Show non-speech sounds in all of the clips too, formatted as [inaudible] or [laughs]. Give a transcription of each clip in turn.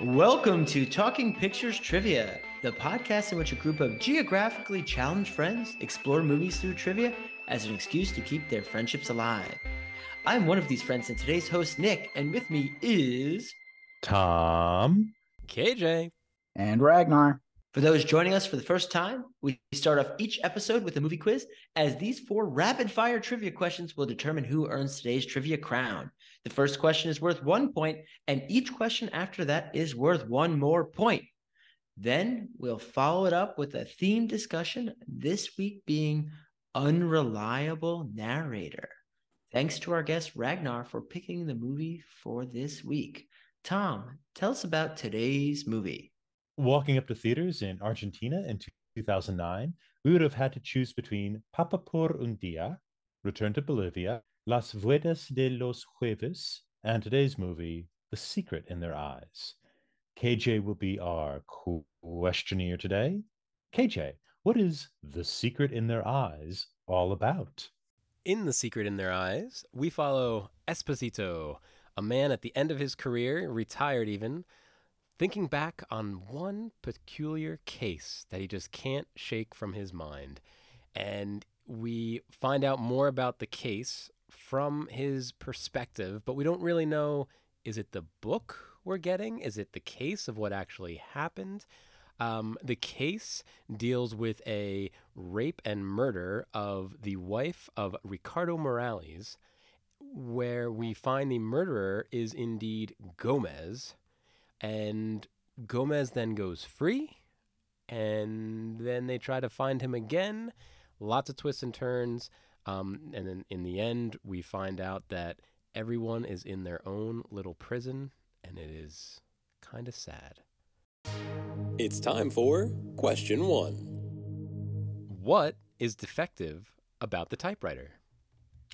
Welcome to Talking Pictures Trivia, the podcast in which a group of geographically challenged friends explore movies through trivia as an excuse to keep their friendships alive. I'm one of these friends, and today's host, Nick, and with me is. Tom. KJ. And Ragnar. For those joining us for the first time, we start off each episode with a movie quiz, as these four rapid fire trivia questions will determine who earns today's trivia crown. The first question is worth one point, and each question after that is worth one more point. Then we'll follow it up with a theme discussion, this week being unreliable narrator. Thanks to our guest Ragnar for picking the movie for this week. Tom, tell us about today's movie walking up to theaters in Argentina in 2009, we would have had to choose between Papa por un Dia, Return to Bolivia, Las Viudas de los Jueves, and today's movie, The Secret in Their Eyes. KJ will be our questionnaire today. KJ, what is The Secret in Their Eyes all about? In The Secret in Their Eyes, we follow Esposito, a man at the end of his career, retired even, thinking back on one peculiar case that he just can't shake from his mind. And we find out more about the case from his perspective, but we don't really know is it the book we're getting? Is it the case of what actually happened? Um, the case deals with a rape and murder of the wife of Ricardo Morales, where we find the murderer is indeed Gomez and Gomez then goes free, and then they try to find him again. Lots of twists and turns. Um, and then in the end, we find out that everyone is in their own little prison, and it is kind of sad. It's time for question one What is defective about the typewriter?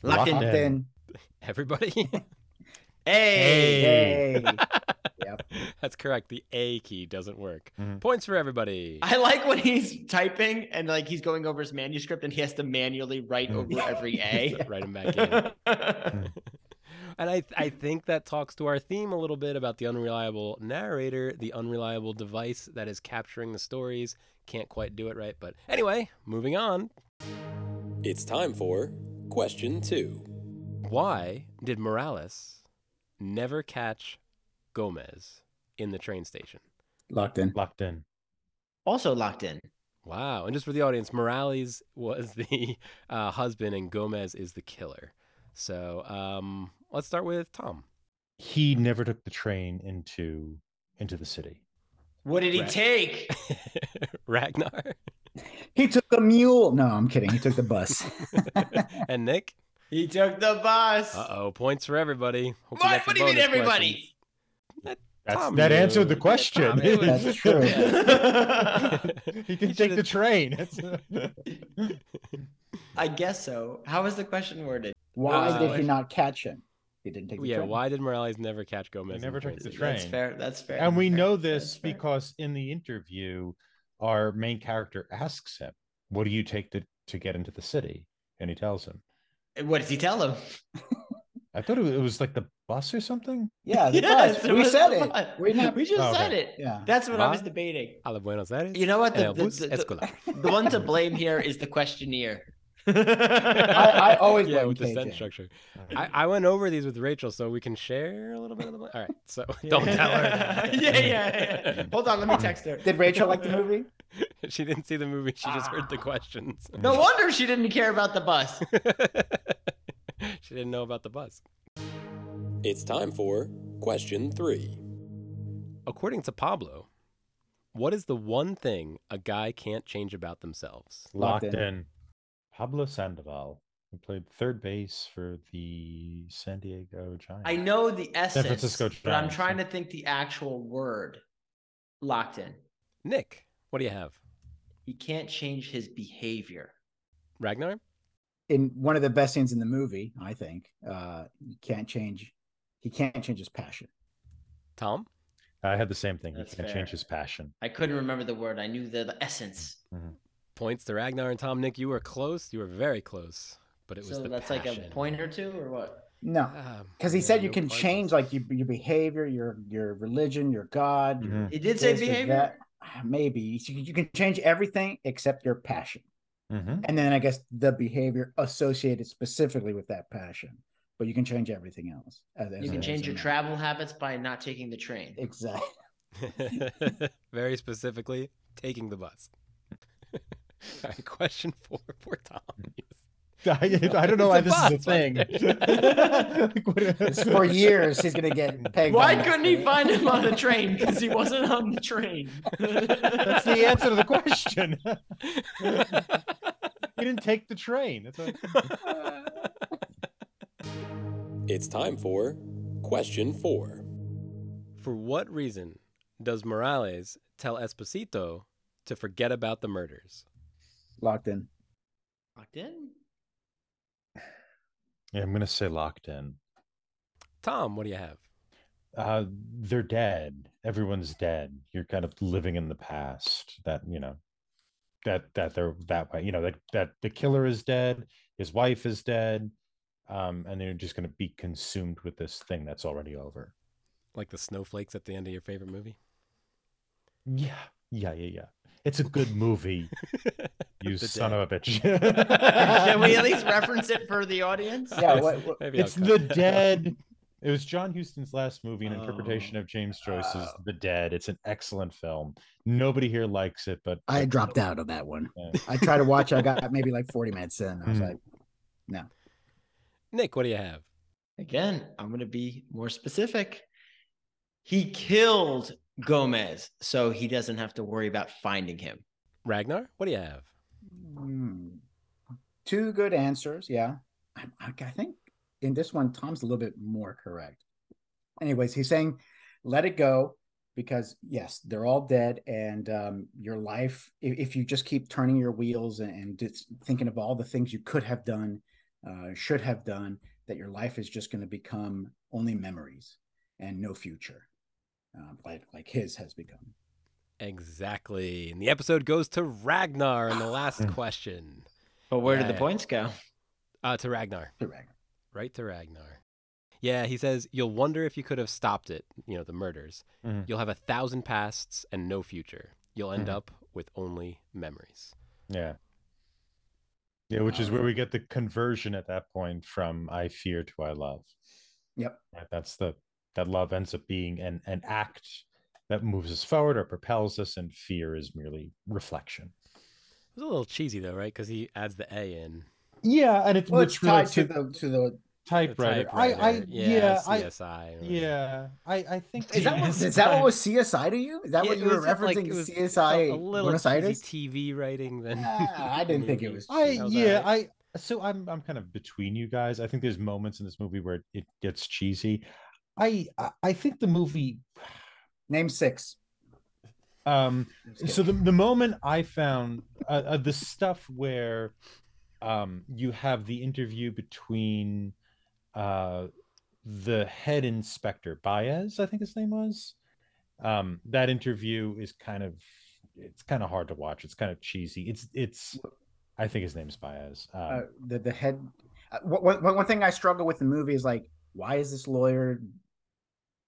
Locked, Locked in. in. [laughs] Everybody? [laughs] hey! Hey. [laughs] yep. [laughs] That's correct. The A key doesn't work. Mhm. Points for everybody. I like when he's typing and like he's going over his manuscript and he has to manually write Mm. over every A. Write him back in. [laughs] and I, I think that talks to our theme a little bit about the unreliable narrator, the unreliable device that is capturing the stories. Can't quite do it right. But anyway, moving on. It's time for question two. Why did Morales never catch Gomez in the train station? Locked in. Locked in. also locked in. Wow. And just for the audience, Morales was [laughs] the uh, husband and Gomez is the killer. So um, let's start with Tom. He never took the train into into the city. What did he Right. take? [laughs] Ragnar He took a mule. No, I'm kidding. He took the bus. [laughs] and Nick. He took the bus. Uh oh, points for everybody. Hope What? What do you mean, everybody? questions. That's, Tom, that you- answered the question. Tom, it [laughs] was- That's true. [laughs] he can He take the should've- train. That's- [laughs] I guess so. How was the question worded? Why Uh, did he not catch him? He didn't take the yeah, train. why did Morales never catch Gomez? in never the took the station? train. That's fair. That's fair. and we Fair. know That's this fair. because in the interview, our main character asks him, "What do you take to to get into the city?" And he tells him. What does he tell him? I thought it was, like the bus or something. Yeah, the [laughs] Yes, bus. We said it. bus. We not- We just Oh, said okay. it. Yeah. That's what I was Va debating. A la Buenos Aires. You know what? The, the, the, the, the one to blame here is the questionnaire. [laughs] I, I always yeah, blame with the KJ. sentence structure. I, I went over these with Rachel, so we can share a little bit of the. All right, so [laughs] don't tell her. yeah, yeah, yeah. Hold on, let me text her. Did Rachel like the movie? she didn't see the movie. She just heard the Ah. questions. No wonder she didn't care about the bus. [laughs] she didn't know about the bus. It's time for question three. According to Pablo, what is the one thing a guy can't change about themselves? Locked, Locked in. in. Pablo Sandoval, who played third base for the San Diego Giants. I know the essence, Francisco but I'm trying yeah. to think the actual word. Locked in. Nick, what do you have? He can't change his behavior. Ragnar? In one of the best scenes in the movie, I think, uh, he can't change. He can't change his passion. Tom? I had the same thing. That's he can't fair. change his passion. I couldn't remember the word. I knew the, the essence. Points to Ragnar and Tom. Nick, you were close. You were very close, but it was So the that's like a point or two, or what? No, Um, because he yeah, said you can puzzles. change like your, your behavior, your your religion, your God. your Mhm. He did say behavior. that. Maybe you you can change everything except your passion, Mhm. and then I guess the behavior associated specifically with that passion. But you can change everything else. as- as You can change your man. travel habits by not taking the train. Exactly. [laughs] [laughs] very specifically, taking the bus. [laughs] All right, question four for Tom. [laughs] I, I don't know why It's a this is a thing. [laughs] [laughs] Like, what- for years he's gonna get pegged. Why couldn't he find him on the train? Because he wasn't on the train. That's the answer to the question. he didn't take the train. That's. It's time for question four. For what reason does Morales tell Esposito to forget about the murders? Locked in. Locked in. Yeah, I'm gonna say locked in. Tom, what do you have? Uh, they're dead. Everyone's dead. You're kind of living in the past. That you know, that that they're that way. You know that that the killer is dead. His wife is dead. Um, and they're just gonna be consumed with this thing that's already over. Like the snowflakes at the end of your favorite movie? Yeah, yeah, yeah, yeah. It's a good movie. [laughs] You The son Dead. of a bitch. [laughs] Can we at least reference it for the audience? Yeah, what- what- it's the that. dead. It was John Huston's last movie, an interpretation Oh. of James Joyce's Oh. The Dead. It's an excellent film. Nobody here likes it, but I but- dropped out of that one. Yeah. I tried to watch. I got maybe like forty minutes in. I was Mhm. like, no. Nick, what do you have? Again, I'm going to be more specific. He killed Gomez, so he doesn't have to worry about finding him. Ragnar, what do you have? Hmm. Two good answers. Yeah. I, I I think in this one, Tom's a little bit more correct. Anyways, he's saying, let it go because, yes, they're all dead. And um, your life, if, if you just keep turning your wheels and, and just thinking of all the things you could have done, uh, should have done, that your life is just going to become only memories and no future, uh, like, like his has become. Exactly. And the episode goes to Ragnar in the [gasps] last Mm. question. But where did the points go? Uh, to Ragnar. Correct. Right to Ragnar. Yeah, he says, You'll wonder if you could have stopped it, you know, the murders. Mhm. You'll have a thousand pasts and no future. You'll end Mhm. up with only memories. Yeah. Yeah, which is where we get the conversion at that point from I fear to I love. Yep. Right. That's the that love ends up being an an act that moves us forward or propels us, and fear is merely reflection. It was a little cheesy, though, right? Because he adds the A in. Yeah, and it's Well, it's tied relates to the to the The typewriter. I, I, typewriter. yeah, I, CSI. or- yeah, I, I think Is that, what, is that what was CSI to you? Is that Yeah, what you were was just like- referencing? it was- CSI a little Buenos cheesy Aires? TV writing Then Ah, [laughs] I didn't think it was I That was yeah, alright. I so I'm I'm kind of between you guys. I think there's moments in this movie where it gets cheesy. I I, think the movie Name six. um so the, the moment I found uh, uh, the stuff where um you have the interview between uh the head inspector Baez, I think his name was. Um that interview is kind of it's kind of hard to watch. It's kind of cheesy. It's it's I think his name's Baez. Um, Uh, the the head. Uh, one, one one thing I struggle with the movie is like, why is this lawyer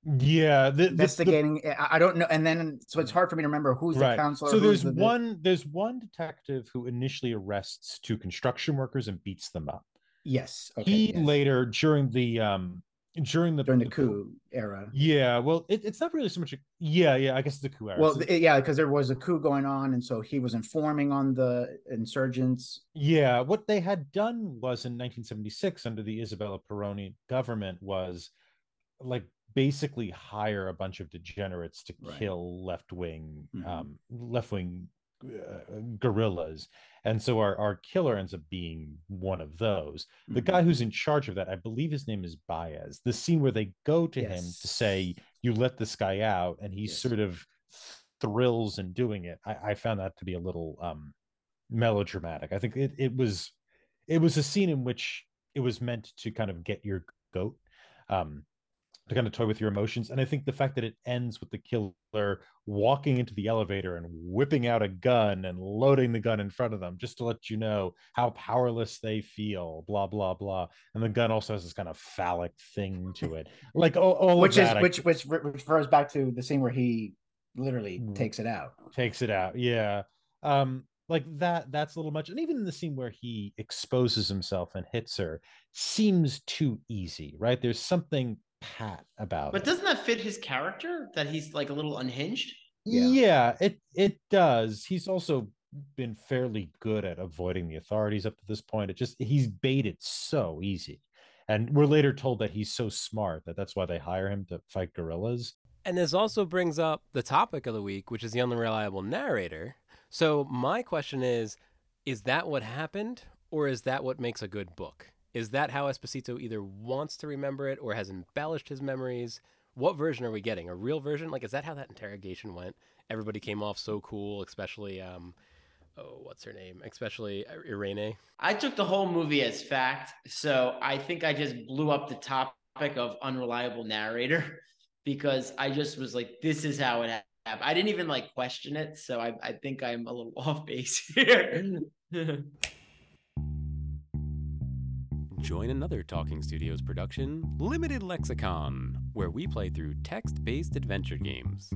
yeah, the, the- the- investigating? I don't know. And then so it's hard for me to remember who's the counselor. So there's the- one there's one detective who initially arrests two construction workers and beats them up. Yes. Okay. he yes. later during the um during the during the coup era. Yeah, well, it, it's not really so much. A, yeah, yeah, I guess the coup era. Well, So- yeah, because there was a coup going on, and so he was informing on the insurgents. yeah, what they had done was in 1976 under the Isabella Peroni government was like basically hire a bunch of degenerates to Right. kill left wing Mhm. um left wing uh, guerrillas and so our, our killer ends up being one of those the Mhm. guy who's in charge of that i believe his name is baez the scene where they go to him to say you let this guy out and he Yes. sort of thrills in doing it I, I found that to be a little um melodramatic i think it, it was it was a scene in which it was meant to kind of get your goat um to kind of toy with your emotions. And I think the fact that it ends with the killer walking into the elevator and whipping out a gun and loading the gun in front of them just to let you know how powerless they feel, blah, blah, blah. And the gun also has this kind of phallic thing to it. Like all, all which of is I- which which refers back to the scene where he literally Mm. takes it out. takes it out yeah um like that that's a little much and even in the scene where he exposes himself and hits her seems too easy right there's something pat about But doesn't that fit his character that he's like a little unhinged? Yeah. yeah. it it does he's also been fairly good at avoiding the authorities up to this point it just he's baited so easy and we're later told that he's so smart that that's why they hire him to fight gorillas And this also brings up the topic of the week, which is the unreliable narrator. So, my question is is that what happened, or is that what makes a good book? Is that how Esposito either wants to remember it or has embellished his memories? What version are we getting? A real version? Like, is that how that interrogation went? Everybody came off so cool, especially, um, oh, what's her name? Especially uh, Irene. I took the whole movie as fact, so I think I just blew up the topic of unreliable narrator [laughs] because I just was like, this is how it happened. I didn't even like question it, so I, I think I'm a little [laughs] off base here. [laughs] Join another Talking Studios production, Limited Lexicon, where we play through text based adventure games.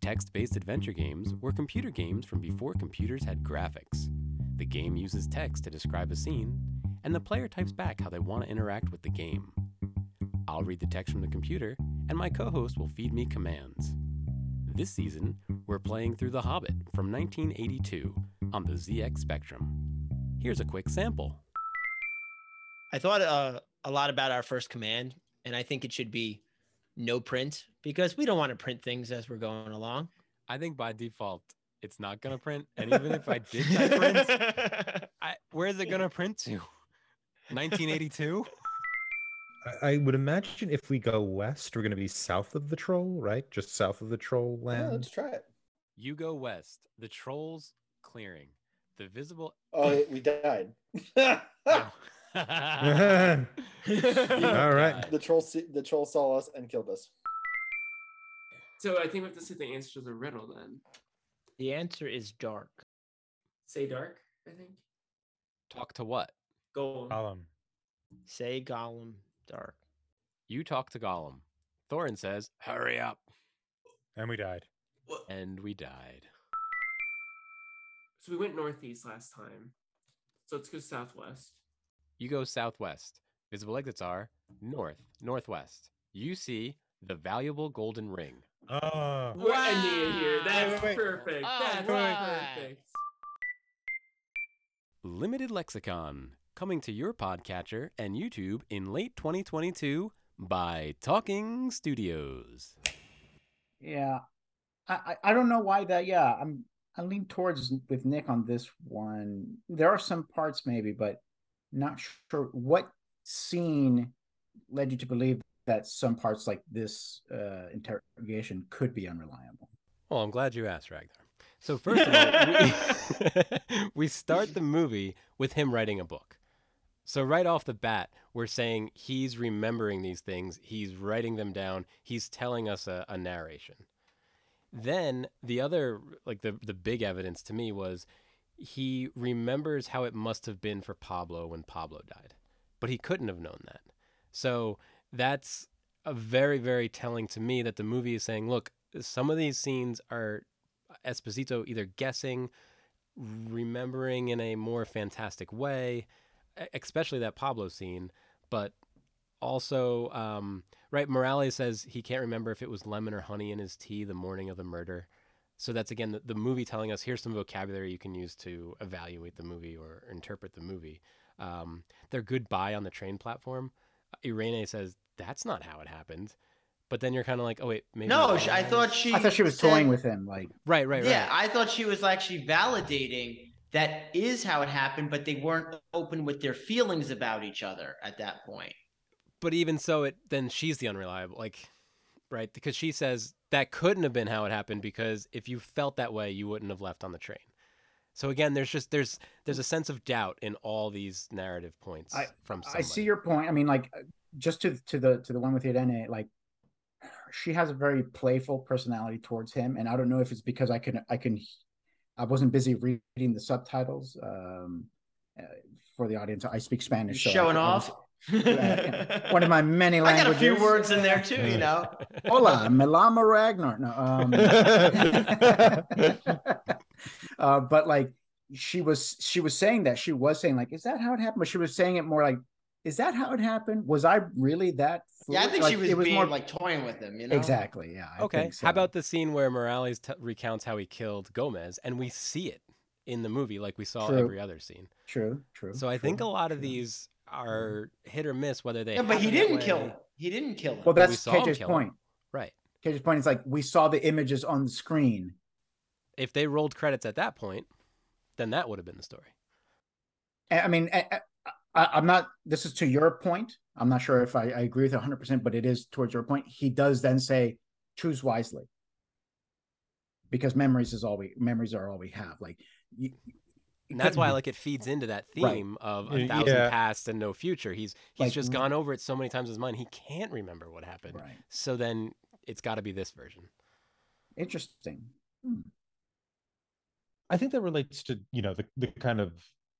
Text based adventure games were computer games from before computers had graphics. The game uses text to describe a scene, and the player types back how they want to interact with the game. I'll read the text from the computer, and my co host will feed me commands. This season, we're playing through The Hobbit from 1982 on the ZX Spectrum. Here's a quick sample. I thought uh, a lot about our first command, and I think it should be no print because we don't want to print things as we're going along. I think by default it's not gonna print, and [laughs] even if I did type print, I, where's it gonna print to? 1982. I, I would imagine if we go west, we're going to be south of the troll, right? Just south of the troll Yeah, land. let's try it. You go west. The trolls clearing. The visible. Oh, we died. [laughs] All [laughs] right. the troll, se- the troll saw us and killed us. So I think we have to say the answer to the riddle then. The answer is dark. Say dark, I think. Talk to what? Gollum. Column. Say Gollum dark. You talk to Gollum. Thorin says, "Hurry up," and we died and we died. So we went northeast last time. So let's go southwest. You go southwest. Visible exits are north, northwest. You see the valuable golden ring. Oh. We're ending it here. That's wait, wait. perfect. All That's right. perfect. Limited Lexicon, coming to your podcatcher and YouTube in late 2022 by Talking Studios. Yeah, I I, I don't know why that. Yeah, I'm I lean towards with Nick on this one. There are some parts maybe, but not sure what scene led you to believe that some parts like this uh, interrogation could be unreliable. Well, I'm glad you asked, Ragnar. So first of all, we, [laughs] we start the movie with him writing a book. So right off the bat, we're saying he's remembering these things, he's writing them down, he's telling us a, a narration. Then the other, like the the big evidence to me was he remembers how it must have been for Pablo when Pablo died, but he couldn't have known that. So that's a very very telling to me that the movie is saying, look, some of these scenes are Esposito either guessing, remembering in a more fantastic way, especially that Pablo scene, but also, um, right, Morales says he can't remember if it was lemon or honey in his tea the morning of the murder. So that's again the, the movie telling us here's some vocabulary you can use to evaluate the movie or interpret the movie. Um, their goodbye on the train platform, Irene says that's not how it happened. But then you're kind of like, oh wait, maybe. no, it sh- I thought she. I thought she was said- toying with him, like Right, right, right. Yeah, I thought she was actually validating that is how it happened, but they weren't open with their feelings about each other at that point. but even so it then she's the unreliable like right because she says that couldn't have been how it happened because if you felt that way you wouldn't have left on the train so again there's just there's there's a sense of doubt in all these narrative points I- from I see your point. I mean, like just to to the to the one with Irene, like she has a very playful personality towards him, and I don't know if it's because I can I can I wasn't busy reading the subtitles um, uh, for the audience. I speak Spanish, so Showing I was- off. Yeah, one of my many languages. I got a few words in there too, you know. Hola, me llamo Ragnar. No, um, [laughs] uh, but like she was, she was saying that she was saying like, is that how it happened? But she was saying it more like, is that how it happened? Was I really that? Yeah, I think Like, she was it was being more like toying with him, you know. exactly. Yeah. I okay. think so. How about the scene where Morales t- recounts how he killed Gomez, and we see it in the movie like we saw True. every other scene. true? True. So I think a true, lot of these are mm-hmm. hit or miss whether they. Yeah, but he didn't kill way. him. He didn't kill him. Well, But we that's saw him KJ's kill him. point. Right. KJ's point is like we saw the images on the screen. If they rolled credits at that point, then that would have been the story. I I mean, I, I, I'm not. This is to your point. I'm not sure if I, I agree with it 100, percent but it is towards your point. He does then say, "Choose wisely," because memories is all we memories are all we have. Like, you, you And that's why couldn't- like it feeds into that Right. theme of Uh, a thousand yeah. past and no future. He's he's Like, just gone over it so many times in his mind he can't remember what happened. right. So then it's got to be this version. Interesting. Hmm. I think that relates to you know the the kind of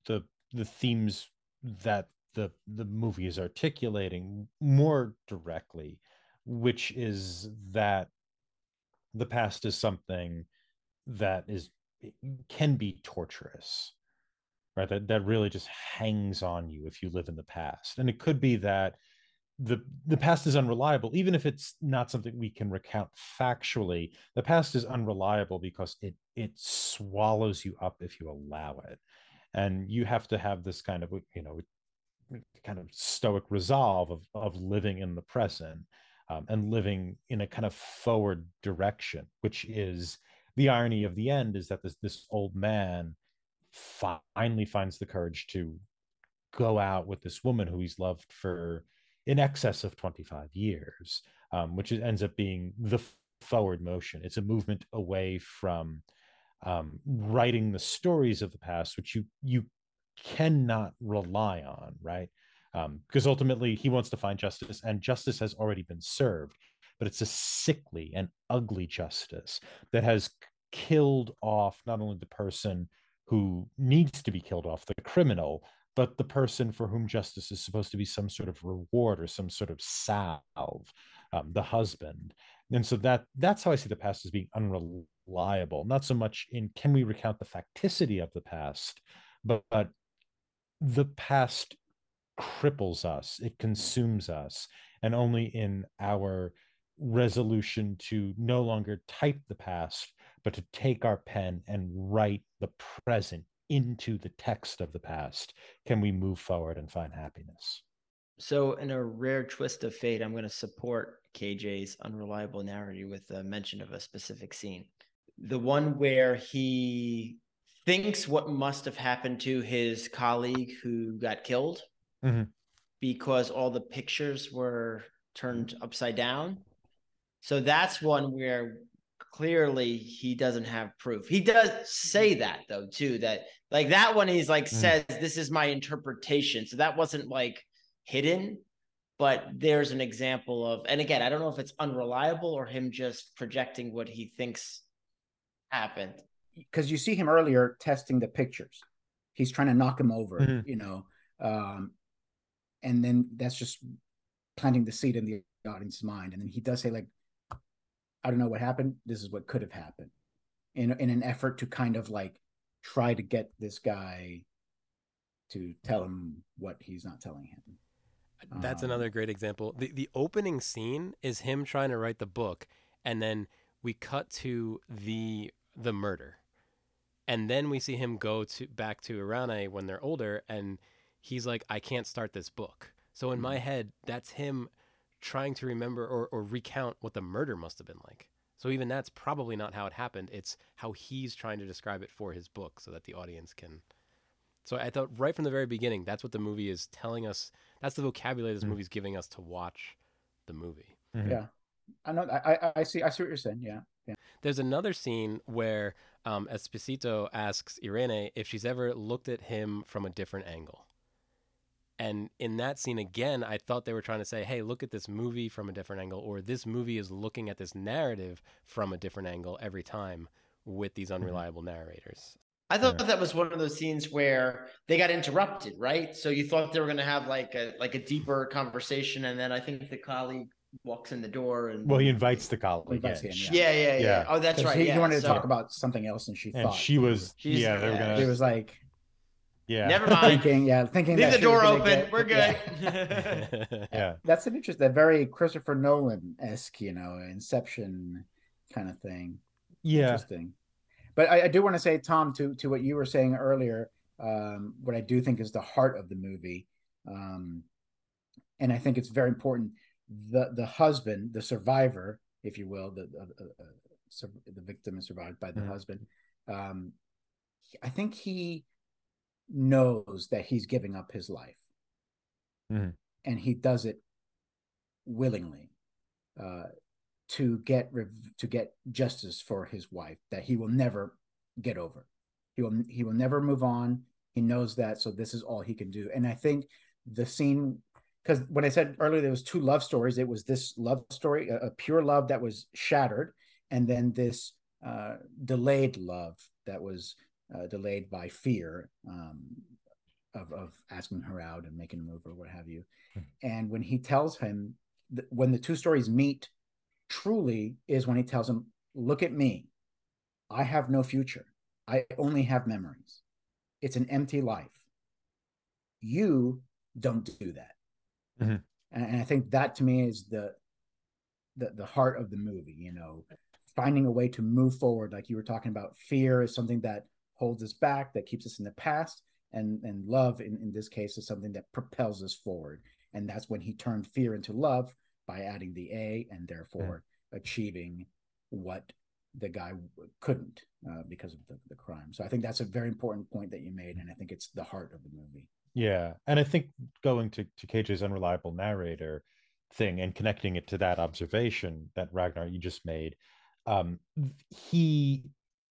the the themes that the the movie is articulating more directly, which is that the past is something that is can be torturous, right? That that really just hangs on you if you live in the past, and it could be that the the past is unreliable even if it's not something we can recount factually the past is unreliable because it it swallows you up if you allow it and you have to have this kind of you know kind of stoic resolve of of living in the present um, and living in a kind of forward direction which is the irony of the end is that this this old man finally finds the courage to go out with this woman who he's loved for in excess of 25 years, um, which ends up being the forward motion. It's a movement away from um, writing the stories of the past, which you you cannot rely on, right? Um, because ultimately he wants to find justice, and justice has already been served, but it's a sickly and ugly justice that has killed off not only the person who needs to be killed off, the criminal, but the person for whom justice is supposed to be some sort of reward or some sort of salve, um, the husband. And so that that's how I see the past as being unreliable, not so much in can we recount the facticity of the past, but, but the past cripples us, it consumes us, and only in our resolution to no longer type the past, but to take our pen and write the present into the text of the past can we move forward and find happiness. So, in a rare twist of fate, I'm going to support KJ's unreliable narrative with a mention of a specific scene. The one where he thinks what must have happened to his colleague who got killed Mhm. because all the pictures were turned upside down. So, that's one where clearly he doesn't have proof. He does say that, though, too, that like that one, he's like, Mm. says, This is my interpretation. So, that wasn't like, hidden but there's an example of and again i don't know if it's unreliable or him just projecting what he thinks happened because you see him earlier testing the pictures. He's trying to knock him over, Mhm. you know, um, and then that's just planting the seed in the audience's mind. And then he does say, like, I don't know what happened. This is what could have happened, in in an effort to kind of like try to get this guy to tell him what he's not telling him. That's Um, another great example. The the opening scene is him trying to write the book and then we cut to the the murder. And then we see him go to back to Irene when they're older and he's like I can't start this book. So in my head that's him trying to remember or, or recount what the murder must have been like. So even that's probably not how it happened. It's how he's trying to describe it for his book so that the audience can so I thought right from the very beginning, that's what the movie is telling us. That's the vocabulary this Mm. movie's giving us to watch the movie. Mhm. Yeah, I know. I, I I see. I see what you're saying. Yeah, yeah. There's another scene where um, Esposito asks Irene if she's ever looked at him from a different angle. And in that scene again, I thought they were trying to say, "Hey, look at this movie from a different angle," or "This movie is looking at this narrative from a different angle every time with these mm-hmm. unreliable narrators." I thought that was one of those scenes where they got interrupted, right? So you thought they were going to have like a like a deeper conversation, and then I think the colleague walks in the door and Well, he invites the colleague Invites him, She- yeah, yeah, yeah. Yeah. Oh, that's right. He, yeah. he wanted to so- talk about something else, and she and thought she was She's- yeah, they were yeah, gonna She was like yeah. Never [laughs] mind. thinking, yeah, thinking that. Leave that the she was door gonna open. get- We're [laughs] yeah. good. yeah. [laughs] That's an interesting, that very Christopher Nolan esque, you know, Inception kind of thing. Yeah. Interesting. But I, I do want to say, Tom, to to what you were saying earlier, um, what I do think is the heart of the movie, um, and I think it's very important. The the husband, the survivor, if you will, the uh, uh, uh, sur- the victim is survived by the Mhm. husband. Um, I think he knows that he's giving up his life, Mhm. and he does it willingly uh, to get rev- to get justice for his wife that he will never get over. He will he will never move on. He knows that, so this is all he can do. And I think the scene, because when I said earlier there was two love stories, it was this love story, a, a pure love that was shattered, and then this uh, delayed love that was uh, delayed by fear um, of of asking her out and making a move or what have you. And when he tells him, th- when the two stories meet, truly is when he tells him, "Look at me, I have no future. I only have memories. It's an empty life. You don't do that." Mhm. And, and I think that to me is the the the heart of the movie. You know, finding a way to move forward, like you were talking about. Fear is something that holds us back, that keeps us in the past, and and love in, in this case is something that propels us forward. And that's when he turned fear into love by adding the A, and therefore achieving what the guy couldn't uh, because of the, the crime. So I think that's a very important point that you made, and I think it's the heart of the movie. Yeah, and I think going to to KJ's unreliable narrator thing and connecting it to that observation that Ragnar you just made, um, he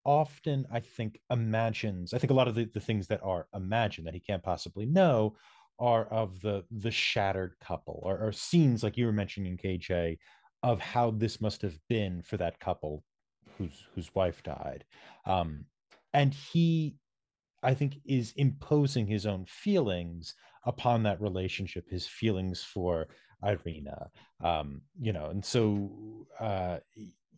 often I think imagines. I think a lot of the, the things that are imagined that he can't possibly know are of the the shattered couple or, or scenes like you were mentioning KJ of how this must have been for that couple whose whose wife died, um, and he I think is imposing his own feelings upon that relationship, his feelings for Irina, um, you know, and so uh,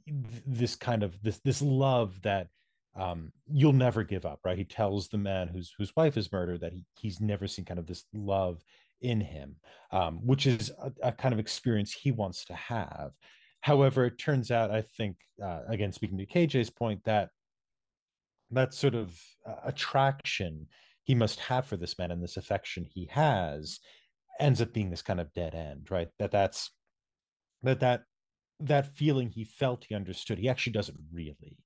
this kind of this this love that um, you'll never give up, right? He tells the man whose whose wife is murdered that he, he's never seen kind of this love in him, um, which is a, a kind of experience he wants to have. However, it turns out, I think, uh, again, speaking to KJ's point, that that sort of uh, attraction he must have for this man and this affection he has ends up being this kind of dead end right that that's that that that feeling he felt he understood he actually doesn't really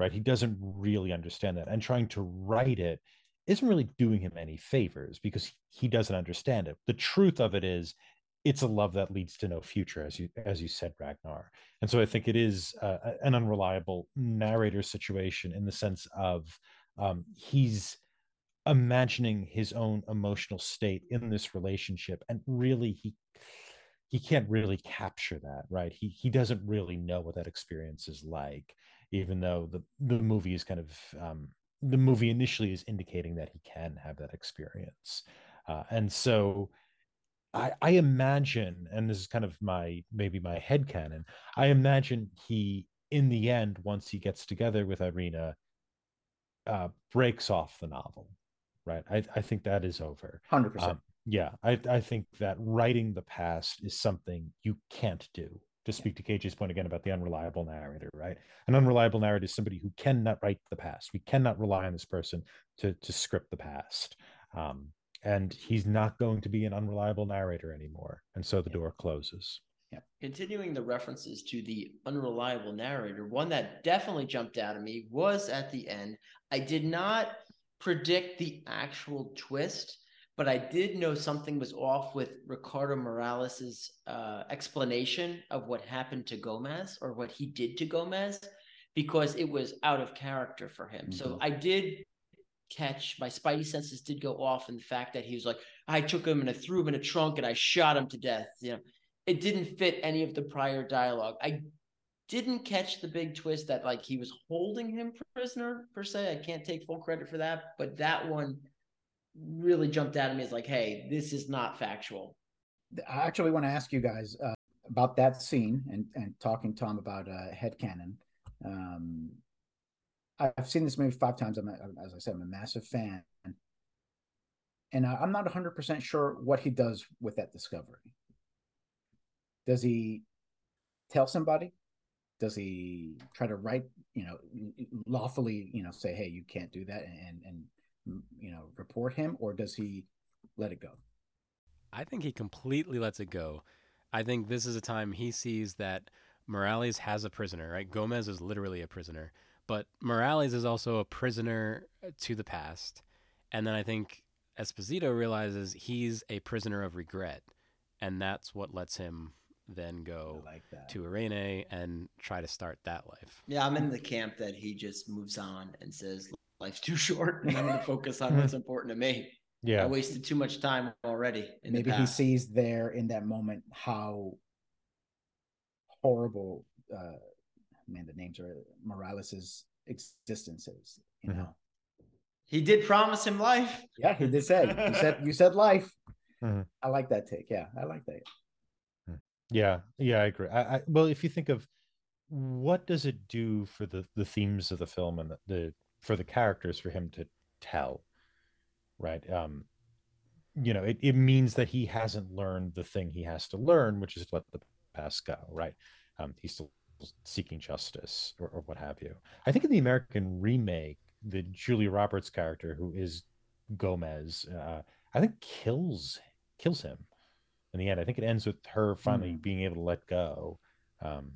right? He doesn't really understand that and trying to write it isn't really doing him any favors because he doesn't understand it. The truth of it is it's a love that leads to no future as you as you said ragnar. And so i think it is uh, an unreliable narrator situation in the sense of um, he's imagining his own emotional state in this relationship and really he he can't really capture that right he he doesn't really know what that experience is like even though the the movie is kind of um the movie initially is indicating that he can have that experience uh, and so I, I imagine, and this is kind of my maybe my head canon, I imagine he in the end, once he gets together with Irina, uh, breaks off the novel. Right. I, I think that is over. Hundred percent. Yeah, I, I think that writing the past is something you can't do. To speak to KJ's point again about the unreliable narrator, right? An unreliable narrator is somebody who cannot write the past. We cannot rely on this person to to script the past. Um, and he's not going to be an unreliable narrator anymore. And so the door closes. Yeah continuing the references to the unreliable narrator, one that definitely jumped out at me was at the end. I did not predict the actual twist, but I did know something was off with Ricardo Morales's uh, explanation of what happened to Gomez or what he did to Gomez, because it was out of character for him. So Mhm. I did catch. My spidey senses did go off, in the fact that he was like, I took him and I threw him in a trunk and I shot him to death. You know, it didn't fit any of the prior dialogue. I didn't catch the big twist that like he was holding him prisoner per se. I can't take full credit for that, but that one really jumped out at me is like, hey, this is not factual. I actually want to ask you guys uh, about that scene and and talking Tom about uh, headcanon. Um, I've seen this movie five times. I'm a, as I said, I'm a massive fan, and I, I'm not 100 percent sure what he does with that discovery. Does he tell somebody? Does he try to write, you know, lawfully, you know, say, "Hey, you can't do that," and and you know, report him, or does he let it go? I think he completely lets it go. I think this is a time he sees that Morales has a prisoner, right? Gomez is literally a prisoner, but Morales is also a prisoner to the past. And then I think Esposito realizes he's a prisoner of regret, and that's what lets him then go like to Irene and try to start that life. Yeah, I'm in the camp that he just moves on and says life's too short, and I'm going [laughs] to focus on what's important to me. Yeah. I wasted too much time already. Maybe he sees there in that moment how horrible, uh, man, the names are Morales's existence is. You Mhm. know, He did promise him life. yeah, he did say. You said [laughs] you said life. Mhm. I like that take. Yeah, I like that. Yeah, yeah, I agree. I, I well, if you think of what does it do for the the themes of the film and the, the for the characters for him to tell, right? Um, you know, it, it means that he hasn't learned the thing he has to learn, which is let the past go, right? Um, he's still seeking justice or, or what have you. I think in the American remake, the Julia Roberts character who is Gomez, uh, I think kills kills him in the end. I think it ends with her finally Hmm. being able to let go. Um,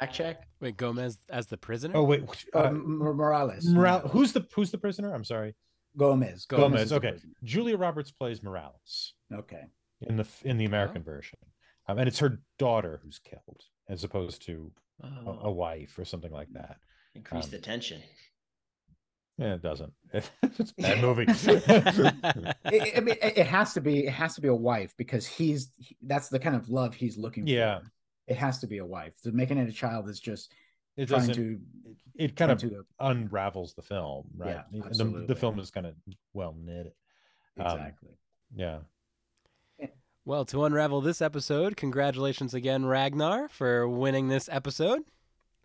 Fact check. Wait, Gomez as the prisoner? oh wait, Uh, uh, Morales. Morales. who's the who's the prisoner? I'm sorry, Gomez? Gomez. is the okay. Julia Roberts plays Morales Okay. in the in the American version, um, and it's her daughter who's killed as opposed to a, a Oh, wife or something like that. increase um, the tension. Yeah, it doesn't. [laughs] it's a bad [laughs] movie. It, I mean, it it has to be. It has to be a wife because he's. he- that's the kind of love he's looking for. Yeah. for. It has to be a wife. So making it a child is just it trying doesn't. to. it kind of to unravels the film, right? Yeah, The- the, absolutely. the film is kind of well knit. Um, exactly. Yeah. Well, to unravel this episode, congratulations again, Ragnar, for winning this episode.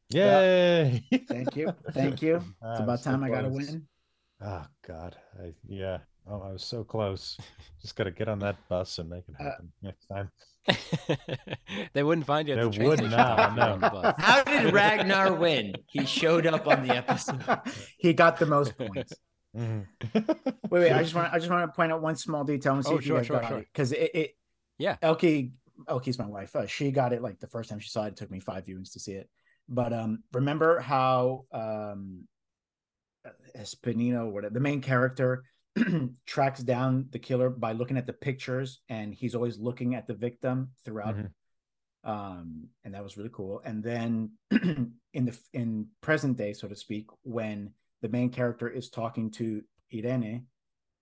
Yay! [laughs] Thank you. Thank you. It's Ah, about so time I got to win. Oh God, I, yeah. Oh, I was so close. Just got to get on that bus and make it Uh, happen next time. [laughs] they wouldn't find you at They the would not, if you were on the no. How did Ragnar win? He showed up on the episode. he got the most points. Mhm. [laughs] Wait, wait. I just want. I just want to point out one small detail and see Oh, if sure, you guys sure, got sure. it because it, it. Yeah. Elkie, Elkie's my wife. Uh, she got it like the first time she saw it. It took me five viewings to see it. But um, remember how um, Espinino, whatever the main character, [clears throat] tracks down the killer by looking at the pictures, and he's always looking at the victim throughout. Mhm. Um, and that was really cool. And then [clears throat] in the in present day, so to speak, when the main character is talking to Irene,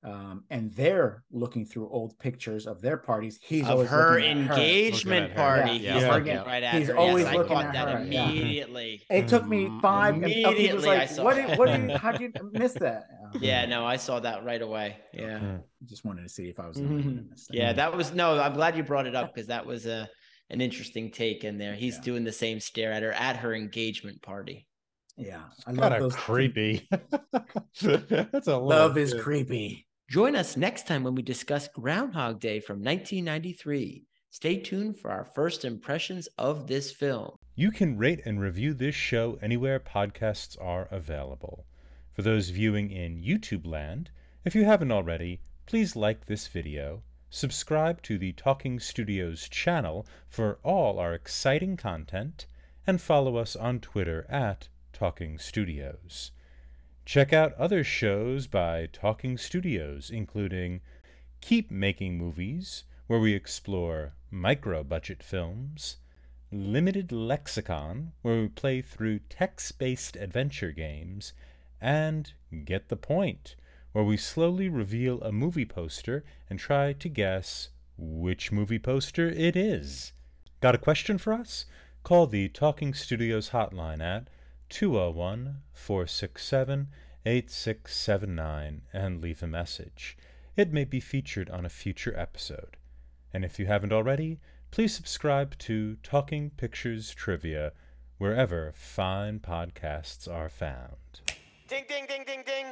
um, and they're looking through old pictures of their parties. He's of always her looking at engagement her. party. Yeah, He's yeah. looking Yeah. right at He's her. always yes, looking I at that her, yeah. immediately. It took me Mm, five. and Elkie was Immediately I like, saw "What? do- it. What? do you, how did you miss that?" [laughs] Yeah, no, I saw that right away. Yeah. Mhm. just wanted to see if I was. the only one that missed that. Yeah, that was no, I'm glad you brought it up because that was a an interesting take in there. He's Yeah. doing the same stare at her at her engagement party. yeah. I love Kind of those creepy. [laughs] That's a Love is bit- creepy. Join us next time when we discuss Groundhog Day from 1993. Stay tuned for our first impressions of this film. You can rate and review this show anywhere podcasts are available. For those viewing in YouTube land, if you haven't already, please like this video, subscribe to the Talking Studios channel for all our exciting content, and follow us on Twitter at Talking Studios. Check out other shows by Talking Studios, including Keep Making Movies, where we explore micro budget films, Limited Lexicon, where we play through text based adventure games, and Get the Point, where we slowly reveal a movie poster and try to guess which movie poster it is. Got a question for us? Call the Talking Studios hotline at 201 467 8679 and leave a message. It may be featured on a future episode. And if you haven't already, please subscribe to Talking Pictures Trivia wherever fine podcasts are found. Ding, ding, ding, ding, ding.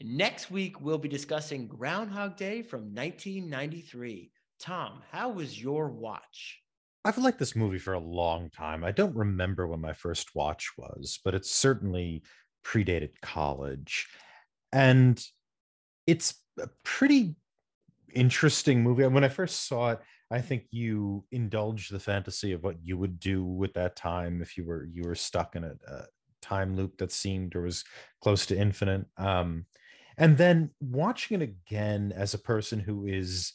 Next week, we'll be discussing Groundhog Day from 1993. Tom, how was your watch? I've liked this movie for a long time. I don't remember when my first watch was, but it's certainly predated college. And it's a pretty interesting movie. When I first saw it, I think you indulged the fantasy of what you would do with that time if you were you were stuck in a, a uh, time loop that seemed or was close to infinite. Um, and then watching it again as a person who is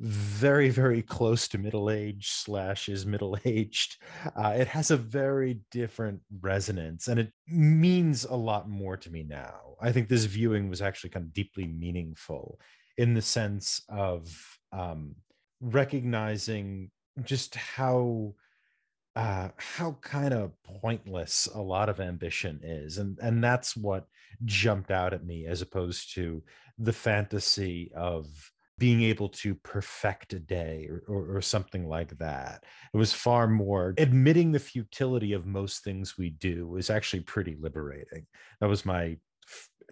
very very close to middle age slash is middle aged uh, it has a very different resonance and it means a lot more to me now i think this viewing was actually kind of deeply meaningful in the sense of um, recognizing just how uh, how kind of pointless a lot of ambition is, and and that's what jumped out at me as opposed to the fantasy of being able to perfect a day or, or, or, something like that. It was far more admitting the futility of most things we do is actually pretty liberating. That was my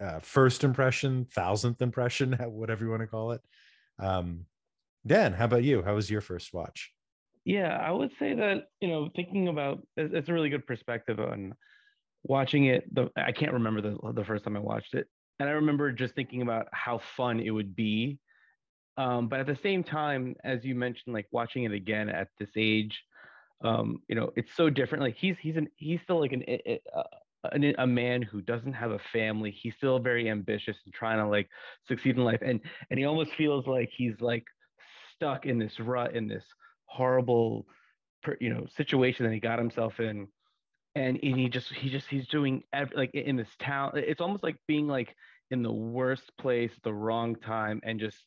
uh, first impression, thousandth impression, [laughs] whatever you want to call it. Um, Dan, how about you? How was your first watch? Yeah, I would say that you know, thinking about it's a really good perspective on watching it. The I can't remember the the first time I watched it, and I remember just thinking about how fun it would be. Um, but at the same time, as you mentioned, like watching it again at this age, um, you know, it's so different. Like he's he's an he's still like an, a, a, a man who doesn't have a family. He's still very ambitious and trying to like succeed in life, and and he almost feels like he's like stuck in this rut in this horrible you know situation that he got himself in. And, and he just he just he's doing every, like in this town it's almost like being like in the worst place at the wrong time and just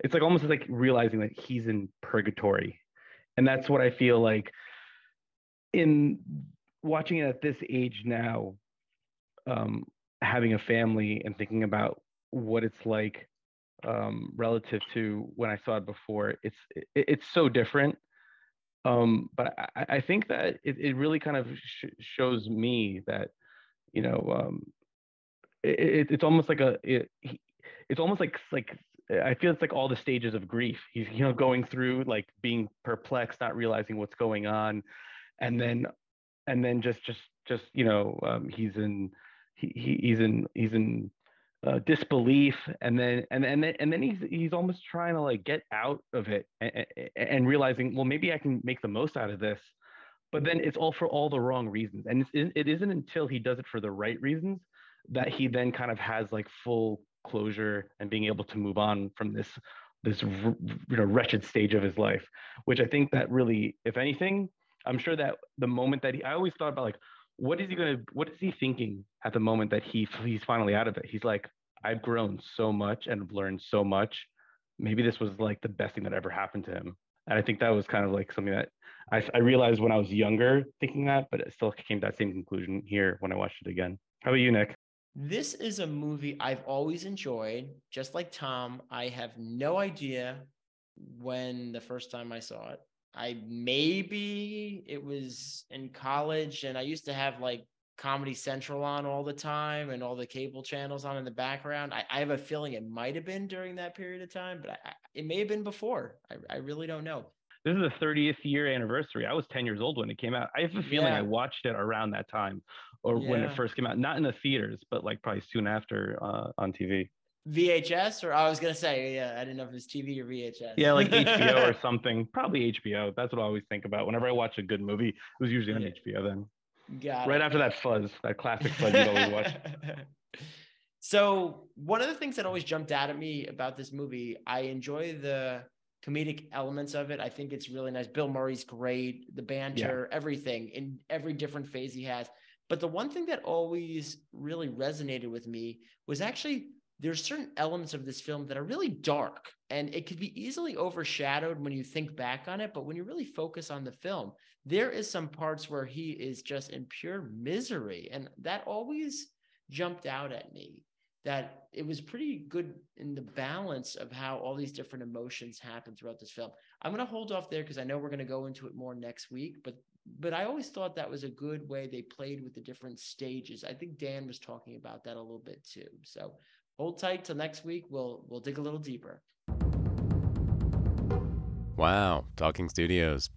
it's like almost like realizing that he's in purgatory. And that's what i feel like in watching it at this age now um having a family and thinking about what it's like um, relative to when I saw it before. It's it, it's so different. Um, but I, I, think that it, it really kind of sh- shows me that you know um, it, it's almost like a it, it's almost like like I feel it's like all the stages of grief. He's you know going through like being perplexed, not realizing what's going on, and then and then just just just you know um, he's in he, he's in he's in uh, disbelief and then and and then and then he's he's almost trying to like get out of it and, and, realizing well maybe I can make the most out of this but then it's all for all the wrong reasons and it's, it isn't until he does it for the right reasons that he then kind of has like full closure and being able to move on from this this you know wretched stage of his life which I think that really if anything I'm sure that the moment that he I always thought about like what is he going to what is he thinking at the moment that he he's finally out of it? He's like i've grown so much and learned so much. Maybe this was like the best thing that ever happened to him. And i think that was kind of like something that i, I realized when i was younger thinking that but it still came to that same conclusion here when i watched it again. How about you nick? This is a movie I've always enjoyed. Just like Tom, I have no idea when the first time I saw it. I maybe it was in college, and I used to have like Comedy Central on all the time and all the cable channels on in the background. I, I have a feeling it might have been during that period of time, but I, it may have been before. I, I really don't know. This is the 30th year anniversary. I was 10 years old when it came out. I have a feeling Yeah. I watched it around that time or when it first came out, not in the theaters, but like probably soon after uh, on TV. VHS, or I was gonna say, yeah, I didn't know if it was TV or VHS. Yeah, like HBO or [laughs] something. Probably HBO. That's what I always think about. Whenever I watch a good movie, it was usually on Yeah. HBO then. Got right it. after that fuzz, that classic fuzz you'd always watch. [laughs] so one of the things that always jumped out at me about this movie, I enjoy the comedic elements of it. I think it's really nice. Bill Murray's great, the banter, everything in every different phase he has. But the one thing that always really resonated with me was actually there's certain elements of this film that are really dark and it could be easily overshadowed when you think back on it but when you really focus on the film there is some parts where he is just in pure misery and that always jumped out at me that it was pretty good in the balance of how all these different emotions happen throughout this film. I'm going to hold off there because I know we're going to go into it more next week, but but I always thought that was a good way they played with the different stages. I think Dan was talking about that a little bit too. So hold tight till next week. We'll we'll dig a little deeper. Wow, Talking Studios